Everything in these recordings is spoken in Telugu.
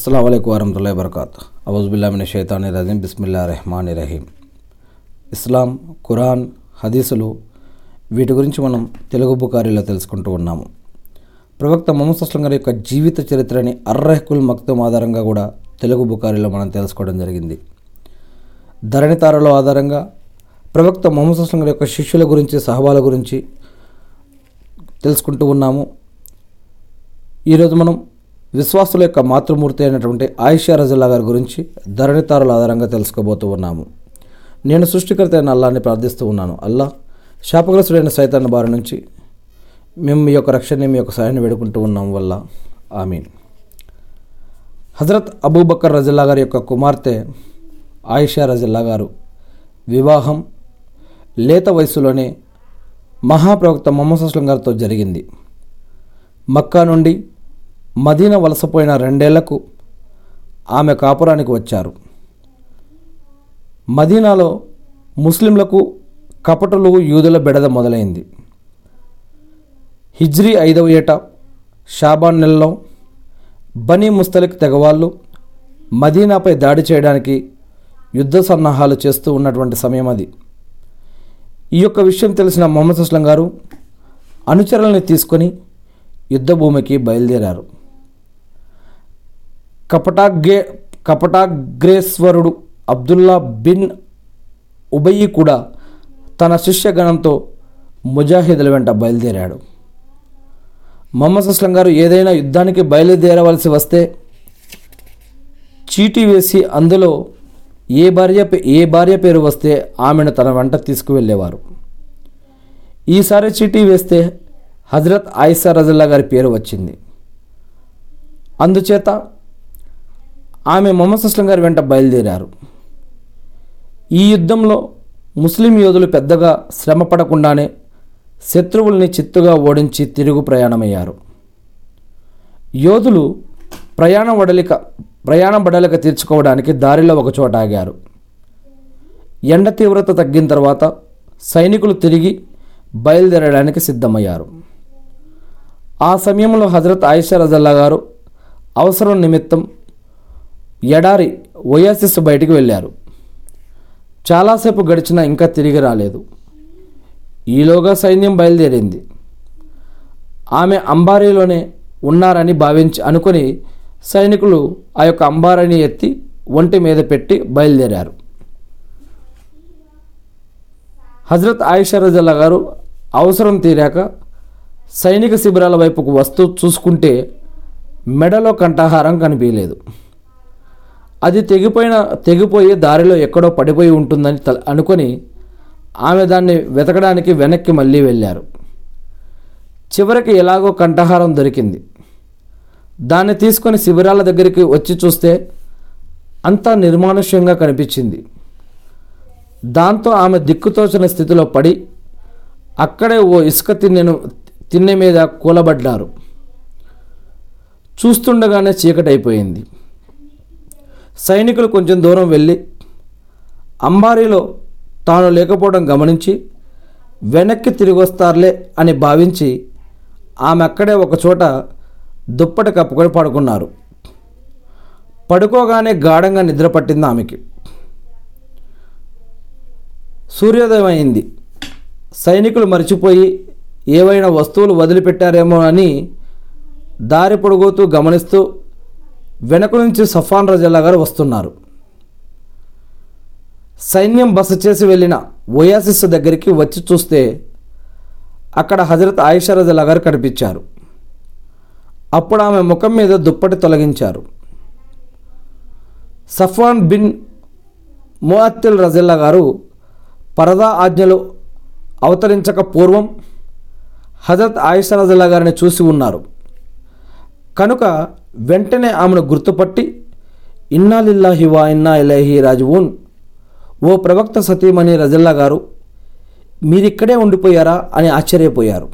అస్సలం అయికు వరహతుల్లా వరకాత్ అవుజుబుల్లామిన షైతాని రజీం బిస్మిల్లా రెహమాన్ రహీం ఇస్లాం ఖురాన్ హదీసులు వీటి గురించి మనం తెలుగు బుకారీలో తెలుసుకుంటూ ఉన్నాము. ప్రవక్త మొహమ్మద్ అస్లం గారి యొక్క జీవిత చరిత్రని అర్రహకుల్ మక్తం ఆధారంగా కూడా తెలుగు బుకారీలో మనం తెలుసుకోవడం జరిగింది. ధరణితారలో ఆధారంగా ప్రవక్త మొహమ్మద్ అస్లం గారి యొక్క శిష్యుల గురించి సహబాల గురించి తెలుసుకుంటూ ఉన్నాము. ఈరోజు మనం విశ్వాసుల యొక్క మాతృమూర్తి అయినటువంటి ఆయిషా రజల్లా గారి గురించి ధరణితారుల ఆధారంగా తెలుసుకోబోతూ ఉన్నాము. నేను సృష్టికర్త అయిన అల్లాని ప్రార్థిస్తూ ఉన్నాను. అల్లా శాపగ్రస్తుడైన సైతాన్ బారి నుంచి మేము మీ యొక్క రక్షణని మీ యొక్క సహాయాన్ని వేడుకుంటూ ఉన్నాం వల్ల. ఆమీన్. హజరత్ అబూబక్కర్ రజల్లా గారి యొక్క కుమార్తె ఆయిషా రజల్లా గారు వివాహం లేత వయసులోనే మహాప్రవక్త మొహమ్మద్ అస్లం గారితో జరిగింది. మక్కా నుండి మదీన వలసపోయిన రెండేళ్ళకు ఆమె కాపురానికి వచ్చారు. మదీనాలో ముస్లింలకు కపటలు యూదుల బెడద మొదలైంది. హిజ్రీ ఐదవ ఏట షాబాన్ నెలలో బనీ ముస్తలిక్ తెగవాళ్ళు మదీనాపై దాడి చేయడానికి యుద్ధ సన్నాహాలు చేస్తూ ఉన్నటువంటి సమయం అది. ఈ యొక్క విషయం తెలిసిన మొహమ్మద్ అస్లం గారు అనుచరులని తీసుకొని యుద్ధభూమికి బయలుదేరారు. కపటాగ్రే కపటాగ్రేశ్వరుడు అబ్దుల్లా బిన్ ఉబయ్యి కూడా తన శిష్యగణంతో ముజాహిదుల వెంట బయలుదేరాడు. మొహమ్మద్ అస్లం గారు ఏదైనా యుద్ధానికి బయలుదేరవలసి వస్తే చీటీ వేసి అందులో ఏ భార్య ఏ భార్య పేరు వస్తే ఆమెను తన వెంట తీసుకువెళ్ళేవారు. ఈసారి చీటీ వేస్తే హజరత్ ఆయిసా రజల్లా గారి పేరు వచ్చింది. అందుచేత ఆమె మొహమ్మద్ అస్లం గారి వెంట బయలుదేరారు. ఈ యుద్ధంలో ముస్లిం యోధులు పెద్దగా శ్రమ పడకుండానే శత్రువుల్ని చిత్తుగా ఓడించి తిరుగు ప్రయాణమయ్యారు. యోధులు ప్రయాణ వడలిక ప్రయాణ బడలిక తీర్చుకోవడానికి దారిలో ఒక చోట ఆగారు. ఎండ తీవ్రత తగ్గిన తర్వాత సైనికులు తిరిగి బయలుదేరడానికి సిద్ధమయ్యారు. ఆ సమయంలో హజరత్ ఆయిషా రజల్లా గారు అవసరం నిమిత్తం ఎడారి ఓయాసిస్ బయటికి వెళ్ళారు. చాలాసేపు గడిచినా ఇంకా తిరిగి రాలేదు. ఈలోగా సైన్యం బయలుదేరింది. ఆమె అంబారీలోనే ఉన్నారని భావించి అనుకొని సైనికులు ఆ యొక్క అంబారీని ఎత్తి ఒంటి మీద పెట్టి బయలుదేరారు. హజరత్ ఆయిషారజల్లా గారు అవసరం తీరాక సైనిక శిబిరాల వైపుకు వస్తూ చూసుకుంటే మెడలో కంఠహారం కనిపించలేదు. అది తెగిపోయిన తెగిపోయి దారిలో ఎక్కడో పడిపోయి ఉంటుందని తల- అనుకొని ఆమె దాన్ని వెతకడానికి వెనక్కి మళ్ళీ వెళ్ళారు. చివరికి ఎలాగో కంఠహారం దొరికింది. దాన్ని తీసుకొని శిబిరాల దగ్గరికి వచ్చి చూస్తే అంతా నిర్మానుష్యంగా కనిపించింది. దాంతో ఆమె దిక్కుతోచిన స్థితిలో పడి అక్కడే ఓ ఇసుక తిన్నెను తిన్నె మీద కూలబడ్డారు. చూస్తుండగానే చీకటైపోయింది. సైనికులు కొంచెం దూరం వెళ్ళి అంబారీలో తాను లేకపోవడం గమనించి వెనక్కి తిరిగి వస్తారులే అని భావించి ఆమె అక్కడే ఒకచోట దుప్పటి కప్పుకొని పడుకున్నారు. పడుకోగానే గాఢంగా నిద్ర పట్టింది ఆమెకి. సూర్యోదయం అయింది. సైనికులు మర్చిపోయి ఏవైనా వస్తువులు వదిలిపెట్టారేమో అని దారి పొడుగుతూ గమనిస్తూ వెనక నుంచి సఫాన్ రజల్లా గారు వస్తున్నారు. సైన్యం బస చేసి వెళ్ళిన ఓయాసిస్ దగ్గరికి వచ్చి చూస్తే అక్కడ హజరత్ ఆయిషా రజల్లా గారు కనిపించారు. అప్పుడు ఆమె ముఖం మీద దుప్పటి తొలగించారు. సఫాన్ బిన్ ముఅత్తిల్ రజల్లా గారు పరదా ఆజ్ఞలు అవతరించక పూర్వం హజరత్ ఆయిషా రజల్లా గారిని చూసి ఉన్నారు. కనుక వెంటనే ఆమెను గుర్తుపట్టి ఇన్నాలిల్లాహి వా ఇన్నా ఇలాహి రాజువున్. ఓ ప్రవక్త సతీమణి రజల్లా గారు మీరిక్కడే ఉండిపోయారా? అని ఆశ్చర్యపోయారు.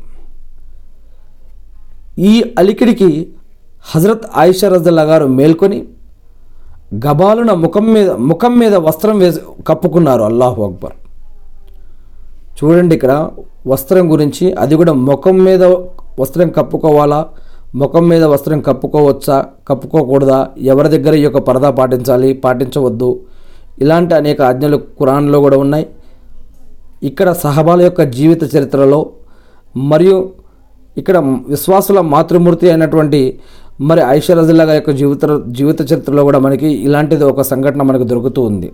ఈ అలికిడికి హజరత్ ఆయిషా రజల్లా గారు మేల్కొని గబాలున ముఖం మీద ముఖం మీద వస్త్రం వేసి కప్పుకున్నారు. అల్లాహు అక్బర్. చూడండి ఇక్కడ వస్త్రం గురించి అది కూడా ముఖం మీద వస్త్రం కప్పుకోవాలా? ముఖం మీద వస్త్రం కప్పుకోవచ్చా? కప్పుకోకూడదా? ఎవరి దగ్గర ఈ యొక్క పరదా పాటించాలి? పాటించవద్దు. ఇలాంటి అనేక ఆజ్ఞలు కురాన్లో కూడా ఉన్నాయి. ఇక్కడ సహబాల యొక్క జీవిత చరిత్రలో మరియు ఇక్కడ విశ్వాసుల మాతృమూర్తి అయినటువంటి మరి ఐషరజిల్లా గారి యొక్క జీవిత జీవిత చరిత్రలో కూడా మనకి ఇలాంటిది ఒక సంఘటన మనకు దొరుకుతూ ఉంది.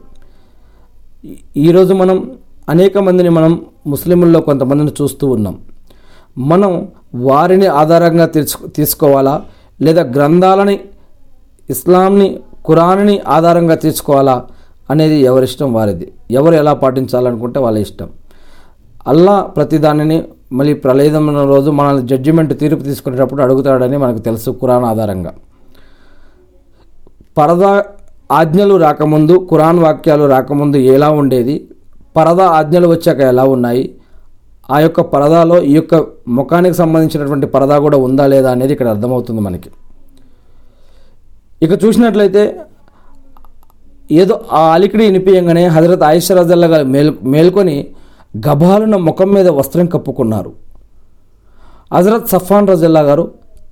ఈరోజు మనం అనేక మందిని మనం ముస్లింల్లో కొంతమందిని చూస్తూ ఉన్నాం. మనం వారిని ఆధారంగా తీర్చు తీసుకోవాలా? లేదా గ్రంథాలని ఇస్లాంని ఖురాన్ని ఆధారంగా తీసుకోవాలా అనేది ఎవరిష్టం వారిది. ఎవరు ఎలా పాటించాలనుకుంటే వాళ్ళ ఇష్టం. అల్లా ప్రతి దానిని మళ్ళీ ప్రళయదం రోజు మనల్ని జడ్జిమెంట్ తీర్పు తీసుకునేటప్పుడు అడుగుతాడని మనకు తెలుసు ఖురాన్ ఆధారంగా. పరదా ఆజ్ఞలు రాకముందు ఖురాన్ వాక్యాలు రాకముందు ఎలా ఉండేది? పరదా ఆజ్ఞలు వచ్చాక ఎలా ఉన్నాయి? ఆ యొక్క పరదాలో ఈ యొక్క ముఖానికి సంబంధించినటువంటి పరదా కూడా ఉందా లేదా అనేది ఇక్కడ అర్థమవుతుంది మనకి. ఇక చూసినట్లయితే ఏదో ఆ అలికిడి వినిపించగానే హజరత్ ఆయిషరాజల్లా గారు మేల్ మేల్కొని గభాలున ముఖం మీద వస్త్రం కప్పుకున్నారు. హజరత్ సఫాన్ రజల్లా గారు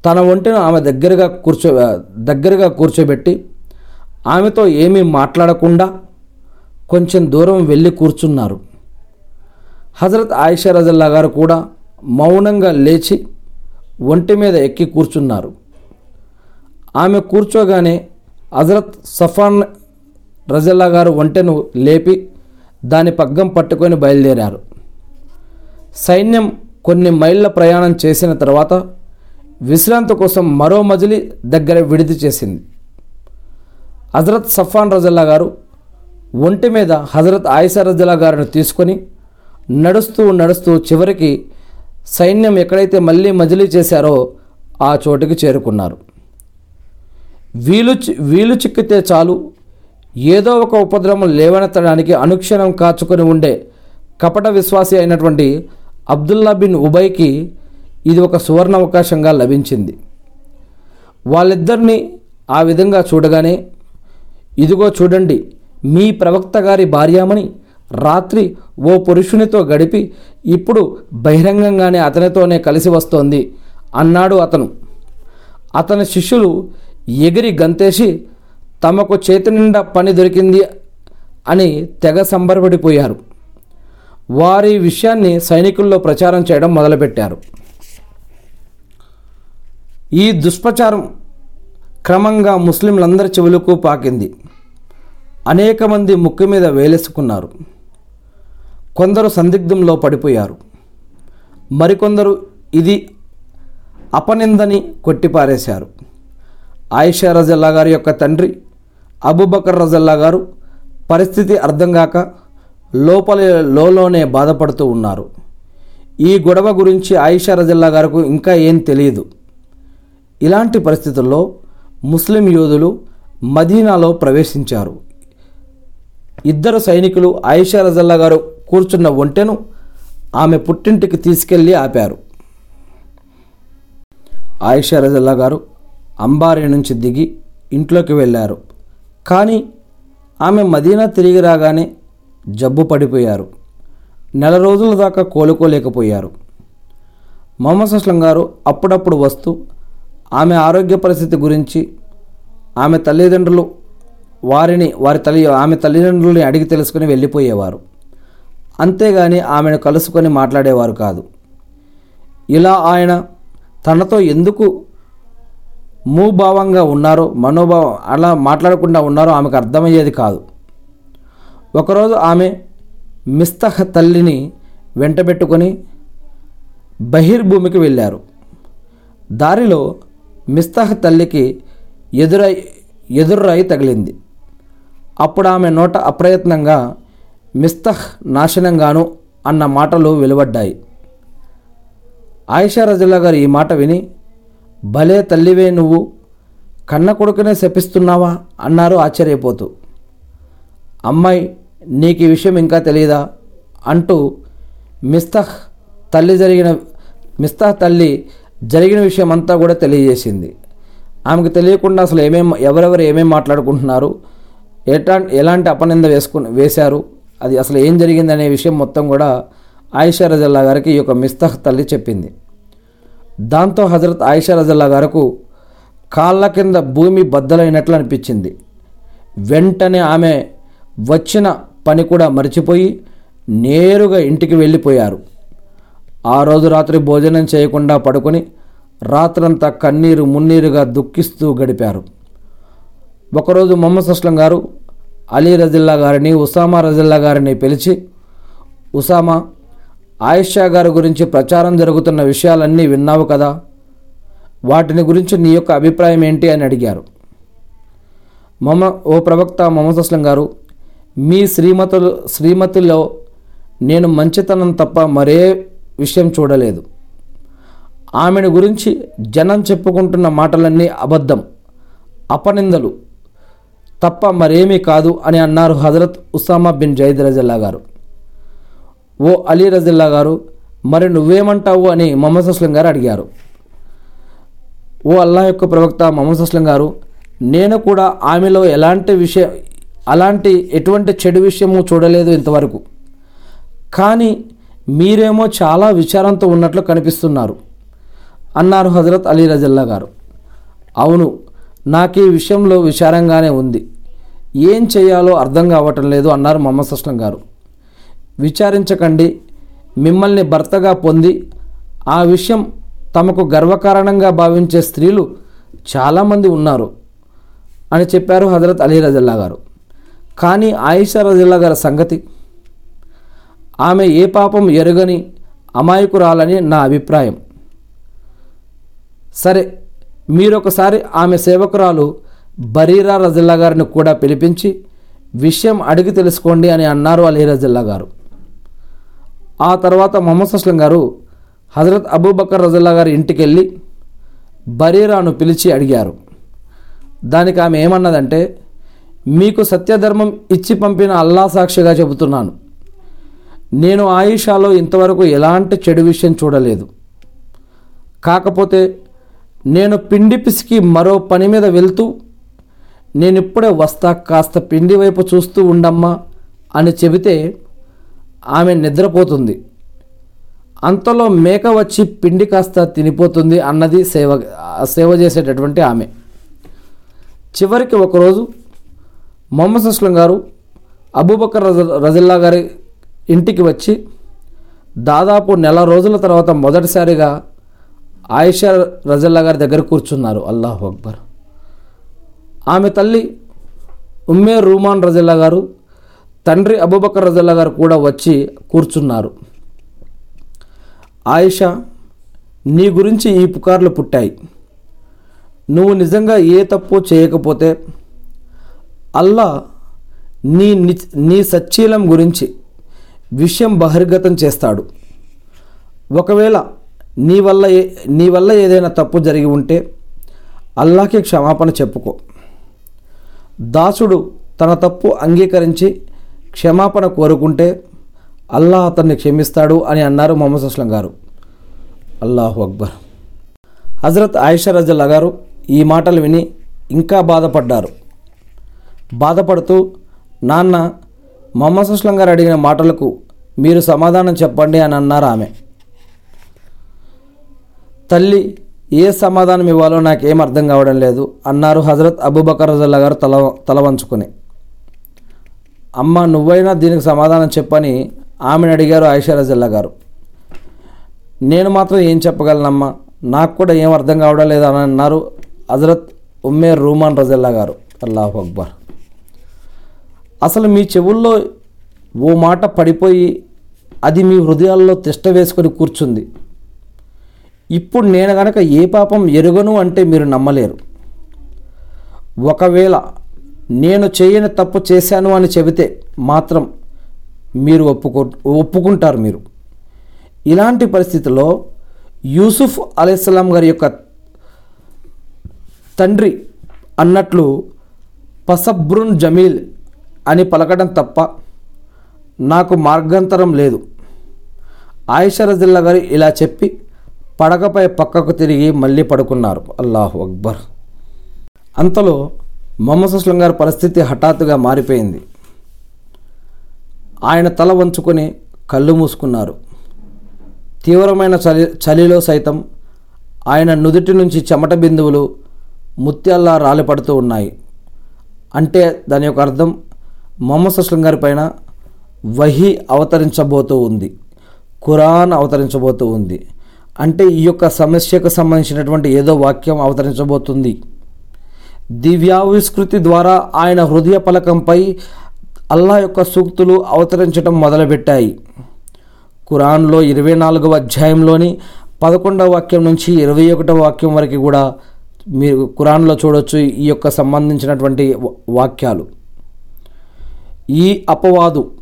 తన ఒంటిని ఆమె దగ్గరగా కూర్చో దగ్గరగా కూర్చోబెట్టి ఆమెతో ఏమీ మాట్లాడకుండా కొంచెం దూరం వెళ్ళి కూర్చున్నారు. హజరత్ ఆయిషా రజల్లా గారు కూడా మౌనంగా లేచి ఒంటి మీద ఎక్కి కూర్చున్నారు. ఆమె కూర్చోగానే హజరత్ సఫాన్ రజల్లా గారు ఒంటెను లేపి దాని పగ్గం పట్టుకొని బయలుదేరారు. సైన్యం కొన్ని మైళ్ళ ప్రయాణం చేసిన తర్వాత విశ్రాంతి కోసం మరో మజిలి దగ్గర విడిది చేసింది. హజరత్ సఫాన్ రజల్లా గారు ఒంటి మీద హజరత్ ఆయిషా రజల్లా గారిని తీసుకొని నడుస్తూ నడుస్తూ చివరికి సైన్యం ఎక్కడైతే మళ్ళీ మజిలీ చేశారో ఆ చోటుకి చేరుకున్నారు. వీలు చి- వీలు చిక్కితే చాలు. ఏదో ఒక ఉపద్రవం లేవనెత్తడానికి అనుక్షణం కాచుకొని ఉండే కపట విశ్వాసి అయినటువంటి అబ్దుల్లా బిన్ ఉబైకి ఇది ఒక సువర్ణ అవకాశంగా లభించింది. వాళ్ళిద్దరిని ఆ విధంగా చూడగానే ఇదిగో చూడండి మీ ప్రవక్త గారి భార్యామణి రాత్రి ఓ పురుషునితో గడిపి ఇప్పుడు బహిరంగంగానే అతనితోనే కలిసి వస్తోంది అన్నాడు అతను. అతని శిష్యులు ఎగిరి గంతేసి తమకు చేతి నిండా పని దొరికింది అని తెగ సంబరపడిపోయారు. వారి విషయాన్ని సైనికుల్లో ప్రచారం చేయడం మొదలుపెట్టారు. ఈ దుష్ప్రచారం క్రమంగా ముస్లింలందరి చెవులకు పాకింది. అనేక మంది ముక్కు మీద వేలేసుకున్నారు. కొందరు సందిగ్ధంలో పడిపోయారు. మరికొందరు ఇది అపనిందని కొట్టిపారేశారు. ఆయిషా రజల్లా గారి యొక్క తండ్రి అబుబకర్ రజల్లా గారు పరిస్థితి అర్థం కాక లోపల లోలోనే బాధపడుతూ ఉన్నారు. ఈ గొడవ గురించి ఆయిషా రజల్లా గారికి ఇంకా ఏం తెలియదు. ఇలాంటి పరిస్థితుల్లో ముస్లిం యోధులు మదీనాలో ప్రవేశించారు. ఇద్దరు సైనికులు ఆయిషా రజల్లా గారు కూర్చున్న ఒంటెను ఆమె పుట్టింటికి తీసుకెళ్ళి ఆపారు. ఆయిషా రజల్లా గారు అంబారీ నుంచి దిగి ఇంట్లోకి వెళ్ళారు. కానీ ఆమె మదీనా తిరిగి రాగానే జబ్బు పడిపోయారు. నెల రోజుల దాకా కోలుకోలేకపోయారు. మొహమ్మద్ అస్లం గారు అప్పుడప్పుడు వస్తూ ఆమె ఆరోగ్య పరిస్థితి గురించి ఆమె తల్లిదండ్రులు వారిని వారి తల్లి ఆమె తల్లిదండ్రులని అడిగి తెలుసుకుని వెళ్ళిపోయేవారు. అంతేగాని ఆమెను కలుసుకొని మాట్లాడేవారు కాదు. ఇలా ఆయన తనతో ఎందుకు మూభావంగా ఉన్నారో మనోభావం అలా మాట్లాడకుండా ఉన్నారో ఆమెకు అర్థమయ్యేది కాదు. ఒకరోజు ఆమె మిస్తహ తల్లిని వెంటబెట్టుకొని బహిర్భూమికి వెళ్ళారు. దారిలో మిస్తహ తల్లికి ఎదురై ఎదుర్రాయి తగిలింది. అప్పుడు ఆమె నోట అప్రయత్నంగా మిస్తహ్ నాశనంగాను అన్న మాటలు వెలువడ్డాయి. ఆయిషా రజల్లా గారు ఈ మాట విని భలే తల్లివే నువ్వు కన్న కొడుకునే శపిస్తున్నావా? అన్నారు ఆశ్చర్యపోతూ. అమ్మాయి నీకు ఈ విషయం ఇంకా తెలియదా అంటూ మిస్తహ్ తల్లి జరిగిన మిస్తహ్ తల్లి జరిగిన విషయం అంతా కూడా తెలియజేసింది. ఆమెకు తెలియకుండా అసలు ఏమేం ఎవరెవరు ఏమేం మాట్లాడుకుంటున్నారు ఎటా ఎలాంటి అపనింద వేసుకుని వేశారు అది అసలు ఏం జరిగిందనే విషయం మొత్తం కూడా ఆయిషా రజల్లా గారికి ఈ యొక్క మిస్తహ్ తల్లి చెప్పింది. దాంతో హజరత్ ఆయిషా రజల్లా గారికి కాళ్ళ కింద భూమి బద్దలైనట్లు అనిపించింది. వెంటనే ఆమె వచ్చిన పని కూడా మర్చిపోయి నేరుగా ఇంటికి వెళ్ళిపోయారు. ఆ రోజు రాత్రి భోజనం చేయకుండా పడుకొని రాత్రంతా కన్నీరు మున్నీరుగా దుఃఖిస్తూ గడిపారు. ఒకరోజు మొహమ్మద్ అస్లం గారు అలీ రజిల్లా గారిని ఉసామా రజిల్లా గారిని పిలిచి ఉసామా ఆయిషా గారి గురించి ప్రచారం జరుగుతున్న విషయాలన్నీ విన్నావు కదా? వాటిని గురించి నీ యొక్క అభిప్రాయం ఏంటి? అని అడిగారు. మమ ఓ ప్రవక్త మొహమ్మద్ అస్లం గారు మీ శ్రీమతులు శ్రీమతిలో నేను మంచితనం తప్ప మరే విషయం చూడలేదు. ఆమెను గురించి జనం చెప్పుకుంటున్న మాటలన్నీ అబద్ధం అపనిందలు. తప్ప మరేమీ కాదు అని అన్నారు హజరత్ ఉసామా బిన్ జైద్ రజల్లా గారు. ఓ అలీ రజిల్లా గారు మరి నువ్వేమంటావు అని మొహమ్మద్ అస్లం గారు అడిగారు. ఓ అల్లా యొక్క ప్రవక్త మొహమ్మద్ అస్లం గారు నేను కూడా ఆమెలో ఎలాంటి విషయం అలాంటి ఎటువంటి చెడు విషయము చూడలేదు ఇంతవరకు. కానీ మీరేమో చాలా విచారంతో ఉన్నట్లు కనిపిస్తున్నారు అన్నారు హజరత్ అలీ రజల్లా గారు. అవును నాకు ఈ విషయంలో విచారంగానే ఉంది. ఏం చేయాలో అర్థం కావటం లేదు అన్నారు మమ్మ అస్లం గారు. విచారించకండి. మిమ్మల్ని భర్తగా పొంది ఆ విషయం తమకు గర్వకారణంగా భావించే స్త్రీలు చాలామంది ఉన్నారు అని చెప్పారు హజరత్ అలీ రజల్లా గారు. కానీ ఆయిషా రజల్లా గారి సంగతి ఆమె ఏ పాపం ఎరుగని అమాయకురాలని నా అభిప్రాయం. సరే మీరొకసారి ఆమె సేవకురాలు బరీరా రజిల్లా గారిని కూడా పిలిపించి విషయం అడిగి తెలుసుకోండి అని అన్నారు అలీ రజిల్లా గారు. ఆ తర్వాత మొహమ్మద్ అస్లం గారు హజరత్ అబూబకర్ రజిల్లా గారి ఇంటికి వెళ్ళి బరీరాను పిలిచి అడిగారు. దానికి ఆమె ఏమన్నదంటే మీకు సత్యధర్మం ఇచ్చి పంపిన అల్లా సాక్షిగా చెబుతున్నాను. నేను ఆయిషాలో ఇంతవరకు ఎలాంటి చెడు విషయం చూడలేదు. కాకపోతే నేను పిండి పిసికి మరో పని మీద వెళ్తూ నేను ఇప్పుడే వస్తా కాస్త పిండి వైపు చూస్తూ ఉండమ్మా అని చెబితే ఆమె నిద్రపోతుంది. అంతలో మేక వచ్చి పిండి కాస్త తినిపోతుంది అన్నది సేవ సేవ చేసేటటువంటి ఆమె. చివరికి ఒకరోజు మొహమ్మద్ అస్లం గారు అబూబకర్ రజ రజిల్లా గారి ఇంటికి వచ్చి దాదాపు నెల రోజుల తర్వాత మొదటిసారిగా ఆయిషా రజల్లా గారి దగ్గర కూర్చున్నారు. అల్లాహు అక్బర్. ఆమె తల్లి ఉమ్మే రూమాన్ రజల్లా గారు తండ్రి అబూబకర్ రజల్లా గారు కూడా వచ్చి కూర్చున్నారు. ఆయిషా నీ గురించి ఈ పుకార్లు పుట్టాయి. నువ్వు నిజంగా ఏ తప్పు చేయకపోతే అల్లా నీ ని- నీ సచ్చీలం గురించి విషయం బహిర్గతం చేస్తాడు. ఒకవేళ నీ వల్ల ఏ నీ వల్ల ఏదైనా తప్పు జరిగి ఉంటే అల్లాకి క్షమాపణ చెప్పుకో. దాసుడు తన తప్పు అంగీకరించి క్షమాపణ కోరుకుంటే అల్లా అతన్ని క్షమిస్తాడు అని అన్నారు మొహమ్మద్ అస్లం గారు. అల్లాహు అక్బర్. హజరత్ ఆయిషా రజల్లా గారు ఈ మాటలు విని ఇంకా బాధపడ్డారు. బాధపడుతూ నాన్న మొహమ్మద్ అస్లం గారు అడిగిన మాటలకు మీరు సమాధానం చెప్పండి అని అన్నారు ఆమె. తల్లి ఏ సమాధానం ఇవ్వాలో నాకేం అర్థం కావడం లేదు అన్నారు హజరత్ అబూబకర్ రజల్లా గారు తల తలవంచుకొని అమ్మ నువ్వైనా దీనికి సమాధానం చెప్పని ఆమెను అడిగారు ఆయిషా రజల్లా గారు. నేను మాత్రం ఏం చెప్పగలనమ్మా నాకు కూడా ఏం అర్థం కావడం లేదు అని అన్నారు హజరత్ ఉమ్మేర్ రూమాన్ రజల్లా గారు. అల్లాహ్ అక్బర్. అసలు మీ చెవుల్లో ఓ మాట పడిపోయి అది మీ హృదయాల్లో తిష్ట వేసుకొని కూర్చుంది. ఇప్పుడు నేను గనక ఏ పాపం ఎరుగను అంటే మీరు నమ్మలేరు. ఒకవేళ నేను చేయని తప్పు చేశాను అని చెబితే మాత్రం మీరు ఒప్పుకో ఒప్పుకుంటారు మీరు. ఇలాంటి పరిస్థితిలో యూసుఫ్ అలైహిస్సలాం గారి యొక్క తండ్రి అన్నట్లు పసబ్రున్ జమీల్ అని పలకడం తప్ప నాకు మార్గాంతరం లేదు. ఆయిషా రజిల్లా గారు ఇలా చెప్పి పడకపై పక్కకు తిరిగి మళ్ళీ పడుకున్నారు. అల్లాహు అక్బర్. అంతలో మొహమ్మద్ అస్లం గారి పరిస్థితి హఠాత్తుగా మారిపోయింది. ఆయన తల వంచుకొని కళ్ళు మూసుకున్నారు. తీవ్రమైన చలి చలిలో సైతం ఆయన నుదుటి నుంచి చెమట బిందువులు ముత్యాల్లా రాలిపడుతూ ఉన్నాయి. అంటే దాని యొక్క అర్థం మొహమ్మద్ సుస్లం గారి పైన వహీ అవతరించబోతూ ఉంది. ఖురాన్ అవతరించబోతూ ఉంది. అంటే ఈ యొక్క సమస్యకు సంబంధించినటువంటి ఏదో వాక్యం అవతరించబోతుంది. దివ్యావిష్కృతి ద్వారా ఆయన హృదయ పలకంపై అల్లా యొక్క సూక్తులు అవతరించడం మొదలుపెట్టాయి. ఖురాన్లో ఇరవై నాలుగవ అధ్యాయంలోని పదకొండవ వాక్యం నుంచి ఇరవై ఒకటవ వాక్యం వరకు కూడా మీరు ఖురాన్లో చూడొచ్చు ఈ యొక్క సంబంధించినటువంటి వాక్యాలు. ఈ అపవాదు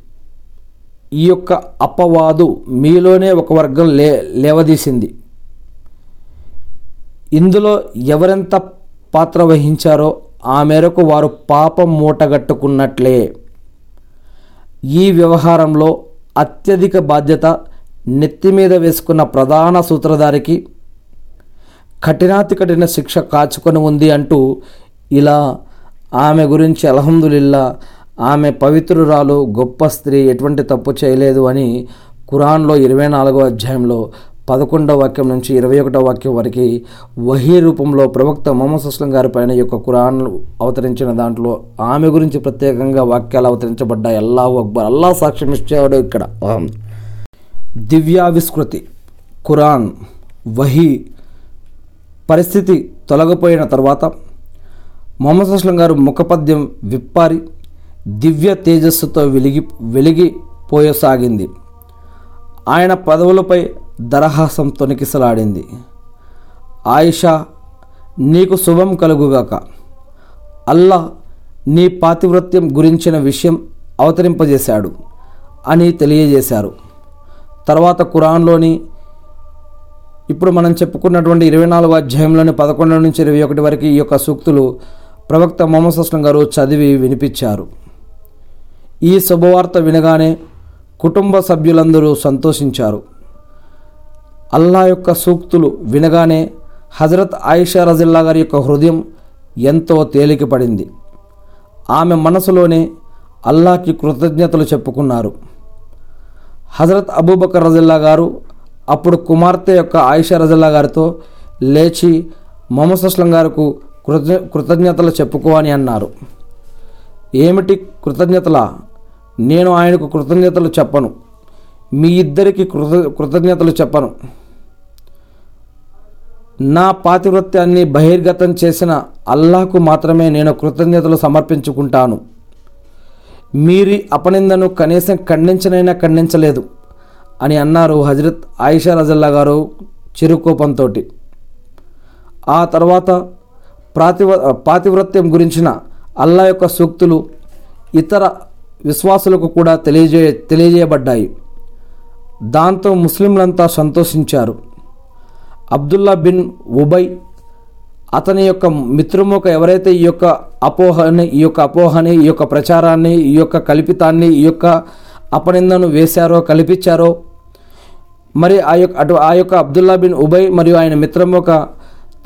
ఈ యొక్క అపవాదు మీలోనే ఒక వర్గం లే లేవదీసింది. ఇందులో ఎవరెంత పాత్ర వహించారో ఆ మేరకు వారు పాపం మూటగట్టుకున్నట్లే. ఈ వ్యవహారంలో అత్యధిక బాధ్యత నెత్తి మీద వేసుకున్న ప్రధాన సూత్రధారికి కఠినాతి కఠిన శిక్ష కాచుకొని ఉంది అంటూ ఇలా ఆమె గురించి అల్హమ్దులిల్లా ఆమె పవిత్రురాలు గొప్ప స్త్రీ ఎటువంటి తప్పు చేయలేదు అని ఖురాన్లో ఇరవై నాలుగో అధ్యాయంలో పదకొండవ వాక్యం నుంచి ఇరవై ఒకటో వాక్యం వరకు వహీ రూపంలో ప్రవక్త మొహమ్మద్ సుస్లం గారి పైన యొక్క కురాన్ అవతరించిన దాంట్లో ఆమె గురించి ప్రత్యేకంగా వాక్యాలు అవతరించబడ్డాయి. అల్లాహు అక్బర్. అల్లా సాక్ష్యం ఇచ్చేవాడు ఇక్కడ. దివ్యావిష్కృతి ఖురాన్ వహీ పరిస్థితి తొలగిపోయిన తర్వాత మొహమ్మద్ సుస్లం గారు ముఖపద్యం విప్పారి. దివ్య తేజస్సుతో వెలిగి వెలిగిపోయసాగింది ఆయన పదవులపై దరహాసం తొనికిసలాడింది ఆయిషా నీకు శుభం కలుగుగాక. అల్లా నీ పాతివృత్యం గురించిన విషయం అవతరింపజేశాడు అని తెలియజేశారు. తర్వాత ఖురాన్లోని ఇప్పుడు మనం చెప్పుకున్నటువంటి ఇరవై నాలుగు అధ్యాయంలోని పదకొండు నుంచి ఇరవై ఒకటి వరకు ఈ యొక్క సూక్తులు ప్రవక్త మొహమ్మద్ అస్లం గారు చదివి వినిపించారు. ఈ శుభవార్త వినగానే కుటుంబ సభ్యులందరూ సంతోషించారు. అల్లా యొక్క సూక్తులు వినగానే హజరత్ ఆయిషా రజిల్లా గారి యొక్క హృదయం ఎంతో తేలికపడింది ఆమె మనసులోనే అల్లాకి కృతజ్ఞతలు చెప్పుకున్నారు. హజరత్ అబూబకర్ రజిల్లా గారు అప్పుడు కుమార్తె యొక్క ఆయిషా రజిల్లా గారితో లేచి మొహమ్మద్ అస్లం గారికి కృత కృతజ్ఞతలు చెప్పుకో అని అన్నారు. ఏమిటి కృతజ్ఞతలా? నేను ఆయనకు కృతజ్ఞతలు చెప్పను. మీ ఇద్దరికి కృత కృతజ్ఞతలు చెప్పను. నా పాతివృత్యాన్ని బహిర్గతం చేసిన అల్లాహకు మాత్రమే నేను కృతజ్ఞతలు సమర్పించుకుంటాను. మీరి అపనిందను కనీసం ఖండించనైనా ఖండించలేదు అని అన్నారు హజరత్ ఆయిషా రజల్లా గారు చిరుకోపంతో ఆ తర్వాత ప్రాతివ పాతివ్రత్యం గురించిన అల్లా యొక్క సూక్తులు ఇతర విశ్వాసులకు కూడా తెలియజే తెలియజేయబడ్డాయి. దాంతో ముస్లింలంతా సంతోషించారు. అబ్దుల్లా బిన్ ఉబై అతని యొక్క మిత్రమోక ఎవరైతే ఈ యొక్క అపోహని ఈ యొక్క అపోహని ఈ యొక్క ప్రచారాన్ని ఈ యొక్క కల్పితాన్ని ఈ యొక్క అపనిందను వేశారో కల్పించారో మరి ఆ యొక్క అటు ఆ యొక్క అబ్దుల్లా బిన్ ఉబై మరియు ఆయన మిత్రమోక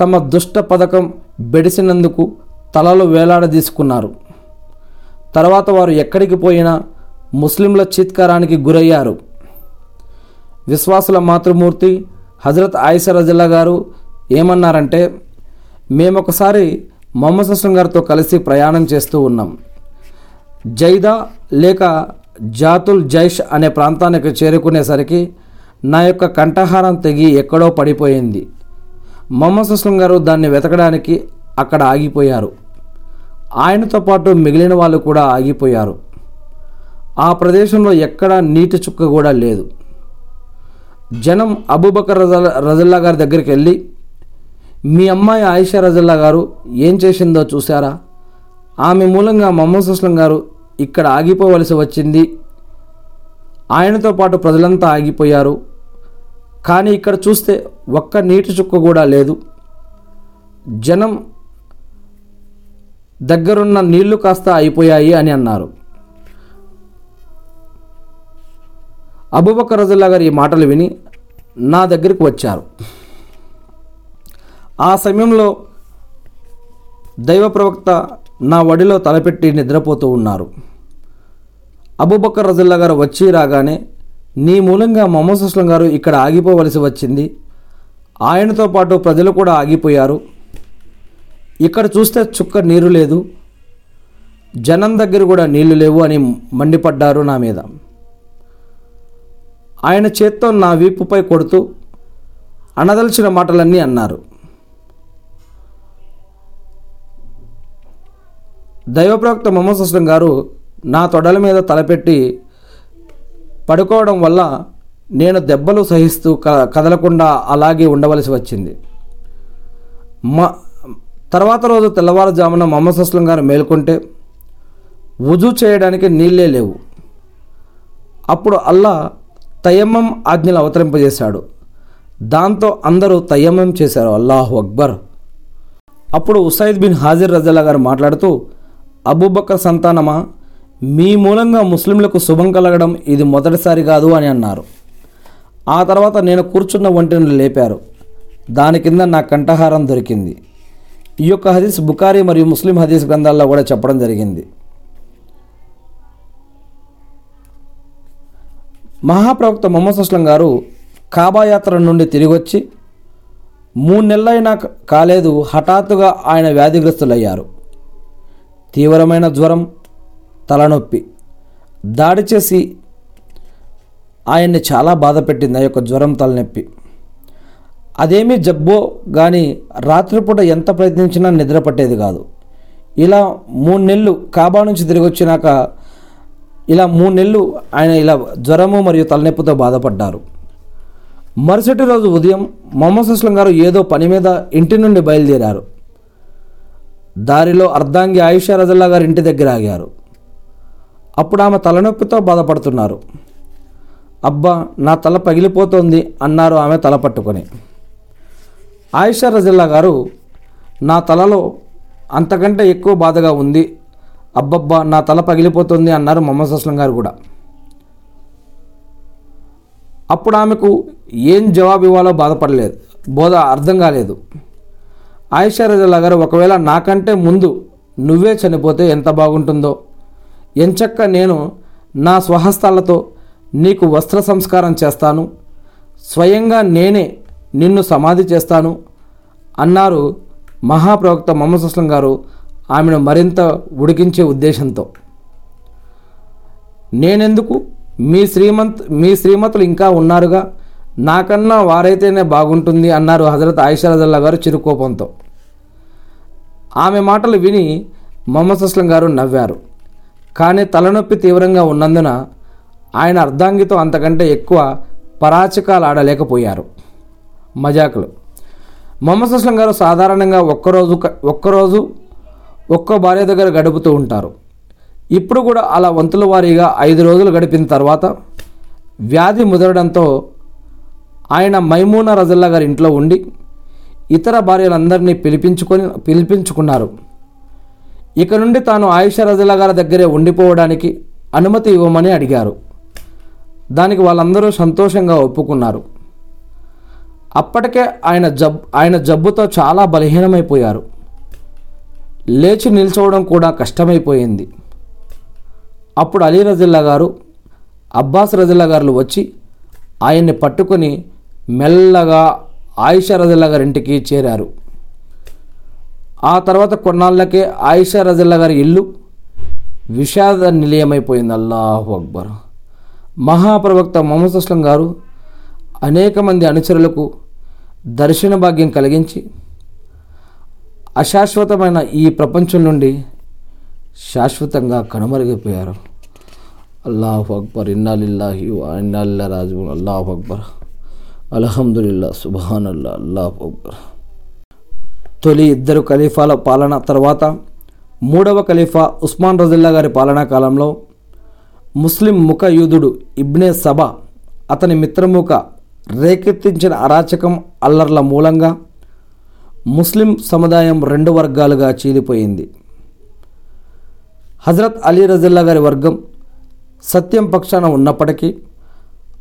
తమ దుష్ట పథకం బెడిసినందుకు తలలు వేలాడదీసుకున్నారు. తర్వాత వారు ఎక్కడికి పోయినా ముస్లింల చిత్కారానికి గురయ్యారు. విశ్వాసుల మాతృమూర్తి హజరత్ ఆయిషా రజల్లా గారు ఏమన్నారంటే మేమొకసారి మొహమ్మద్ హస్లం గారితో కలిసి ప్రయాణం చేస్తూ ఉన్నాం. జైదా లేక జాతుల్ జైష్ అనే ప్రాంతానికి చేరుకునేసరికి నా యొక్క కంఠహారం తెగి ఎక్కడో పడిపోయింది. మొహమ్మద్ హస్లం గారు దాన్ని వెతకడానికి అక్కడ ఆగిపోయారు. ఆయనతో పాటు మిగిలిన వాళ్ళు కూడా ఆగిపోయారు. ఆ ప్రదేశంలో ఎక్కడా నీటి చుక్క కూడా లేదు. జనం అబూబకర్ రజల్ రజల్లా గారి దగ్గరికి వెళ్ళి మీ అమ్మాయి ఆయిషా రజల్లా గారు ఏం చేసిందో చూసారా ఆమె మూలంగా మొహమ్మద్ సుస్లం గారు ఇక్కడ ఆగిపోవలసి వచ్చింది. ఆయనతో పాటు ప్రజలంతా ఆగిపోయారు. కానీ ఇక్కడ చూస్తే ఒక్క నీటి చుక్క కూడా లేదు. జనం దగ్గరున్న నీళ్ళు కాస్త అయిపోయాయి అని అన్నారు. అబూబకర్ రజుల్లా గారు ఈ మాటలు విని నా దగ్గరికి వచ్చారు. ఆ సమయంలో దైవ ప్రవక్త నా వడిలో తలపెట్టి నిద్రపోతూ ఉన్నారు. అబూబకర్ రజుల్లా గారు వచ్చి రాగానే నీ మూలంగా మొహమ్మద్ సుస్లం గారు ఇక్కడ ఆగిపోవలసి వచ్చింది. ఆయనతో పాటు ప్రజలు కూడా ఆగిపోయారు. ఇక్కడ చూస్తే చుక్క నీరు లేదు. జనం దగ్గర కూడా నీళ్ళు లేవు అని మండిపడ్డారు నా మీద. ఆయన చేత్తో నా వీపుపై కొడుతూ అనదలిచిన మాటలన్నీ అన్నారు. దైవప్రవక్త మొహమ్మద్ అస్లం గారు నా తొడల మీద తలపెట్టి పడుకోవడం వల్ల నేను దెబ్బలు సహిస్తూ క కదలకుండా అలాగే ఉండవలసి వచ్చింది. మా తర్వాత రోజు తెల్లవారుజామున మొహమ్మద్ అస్లం గారు మేల్కొంటే వుజు చేయడానికి నీళ్ళే లేవు. అప్పుడు అల్లా తయమ్మం ఆజ్ఞలు అవతరింపజేశాడు. దాంతో అందరూ తయమ్మం చేశారు. అల్లాహు అక్బర్. అప్పుడు ఉసైద్ బిన్ హాజిర్ రజల్లా గారు మాట్లాడుతూ అబూబక్కర్ సంతానమా? మీ మూలంగా ముస్లింలకు శుభం కలగడం ఇది మొదటిసారి కాదు అని అన్నారు. ఆ తర్వాత నేను కూర్చున్న ఒంటిని లేపారు. దాని కింద నా కంఠహారం దొరికింది. ఈ యొక్క హదీస్ బుఖారీ మరియు ముస్లిం హదీస్ గ్రంథాల్లో కూడా చెప్పడం జరిగింది. మహాప్రవక్త మొహమ్మద్ అస్లం గారు కాబాయాత్ర నుండి తిరిగి వచ్చి మూడు నెలలైనా కాలేదు హఠాత్తుగా ఆయన వ్యాధిగ్రస్తులయ్యారు. తీవ్రమైన జ్వరం తలనొప్పి. దాడి చేసి ఆయన్ని చాలా బాధ పెట్టింది ఆ యొక్క జ్వరం తలనొప్పి. అదేమీ జబ్బో కానీ రాత్రిపూట ఎంత ప్రయత్నించినా నిద్ర పట్టేది కాదు. ఇలా మూడు నెలలు కాబా నుంచి తిరిగి వచ్చినాక ఇలా మూడు నెలలు ఆయన ఇలా జ్వరము మరియు తలనొప్పితో బాధపడ్డారు. మరుసటి రోజు ఉదయం మొహమ్మద్ అస్లం గారు ఏదో పని మీద ఇంటి నుండి బయలుదేరారు. దారిలో అర్ధాంగి ఆయుషా రజల్లా గారి ఇంటి దగ్గర ఆగారు. అప్పుడు ఆమె తలనొప్పితో బాధపడుతున్నారు. అబ్బా నా తల పగిలిపోతోంది అన్నారు ఆమె తల పట్టుకొని. ఆయిషా రజిల్లా గారు నా తలలో అంతకంటే ఎక్కువ బాధగా ఉంది. అబ్బబ్బా నా తల పగిలిపోతుంది అన్నారు మొహమ్మద్ అస్లం గారు కూడా. అప్పుడు ఆమెకు ఏం జవాబు ఇవ్వాలో బాధపడలేదు. బోధ అర్థం కాలేదు. ఆయిషా రజిల్లా గారు ఒకవేళ నాకంటే ముందు నువ్వే చనిపోతే ఎంత బాగుంటుందో? ఎంచక్క నేను నా స్వహస్తాలతో నీకు వస్త్ర సంస్కారం చేస్తాను. స్వయంగా నేనే నిన్ను సమాధి చేస్తాను అన్నారు మహాప్రవక్త మొహమ్మద్ అస్లం గారు ఆమెను మరింత ఉడికించే ఉద్దేశంతో. నేనెందుకు? మీ శ్రీమంత్ మీ శ్రీమతులు ఇంకా ఉన్నారుగా? నాకన్నా వారైతేనే బాగుంటుంది అన్నారు హజరత్ ఆయిషారజల్లా గారు చిరుకోపంతో. ఆమె మాటలు విని మొహమ్మద్ అస్లం గారు నవ్వారు. కానీ తలనొప్పి తీవ్రంగా ఉన్నందున ఆయన అర్ధాంగితో అంతకంటే ఎక్కువ పరాచకాలు ఆడలేకపోయారు. మజాకులు. మొహమ్మద్ అస్లం గారు సాధారణంగా ఒక్కరోజు ఒక్కరోజు ఒక్కో భార్య దగ్గర గడుపుతూ ఉంటారు. ఇప్పుడు కూడా అలా వంతుల వారీగా ఐదు రోజులు గడిపిన తర్వాత వ్యాధి ముదరడంతో ఆయన మైమూనా రజల్లా గారి ఇంట్లో ఉండి ఇతర భార్యలందరినీ పిలిపించుకొని పిలిపించుకున్నారు. ఇక నుండి తాను ఆయుష రజల్లా గారి దగ్గరే ఉండిపోవడానికి అనుమతి ఇవ్వమని అడిగారు. దానికి వాళ్ళందరూ సంతోషంగా ఒప్పుకున్నారు. అప్పటికే ఆయన జబ్ ఆయన జబ్బుతో చాలా బలహీనమైపోయారు. లేచి నిల్చోవడం కూడా కష్టమైపోయింది. అప్పుడు అలీ రజిల్లా గారు అబ్బాస్ రజిల్లా గారు వచ్చి ఆయన్ని పట్టుకొని మెల్లగా ఆయిషా రజిల్లా గారి ఇంటికి చేరారు. ఆ తర్వాత కొన్నాళ్ళకే ఆయిషా రజిల్లా గారి ఇల్లు విషాద నిలయమైపోయింది. అల్లాహు అక్బర్. మహాప్రవక్త మొహమ్మద్ అస్లం గారు అనేక మంది అనుచరులకు దర్శన భాగ్యం కలిగించి అశాశ్వతమైన ఈ ప్రపంచం నుండి శాశ్వతంగా కనుమరుగైపోయారు. అల్లాహ్ అక్బర్. ఇన్నాలిల్లాహి ఇన్నాలిల్లా రాజు అల్లాహ్ అక్బర్. అల్హమ్దుల్లా సుబాన్ అల్లా అల్లాహ్ అక్బర్. తొలి ఇద్దరు ఖలీఫాల పాలన తర్వాత మూడవ ఖలీఫా ఉస్మాన్ రజిల్లా గారి పాలనా కాలంలో ముస్లిం ముఖ యూదుడు ఇబ్నే సబా అతని మిత్రముఖ రేకెత్తించిన అరాచకం అల్లర్ల మూలంగా ముస్లిం సముదాయం రెండు వర్గాలుగా చీలిపోయింది. హజరత్ అలీ రజిల్లా గారి వర్గం సత్యం పక్షాన ఉన్నప్పటికీ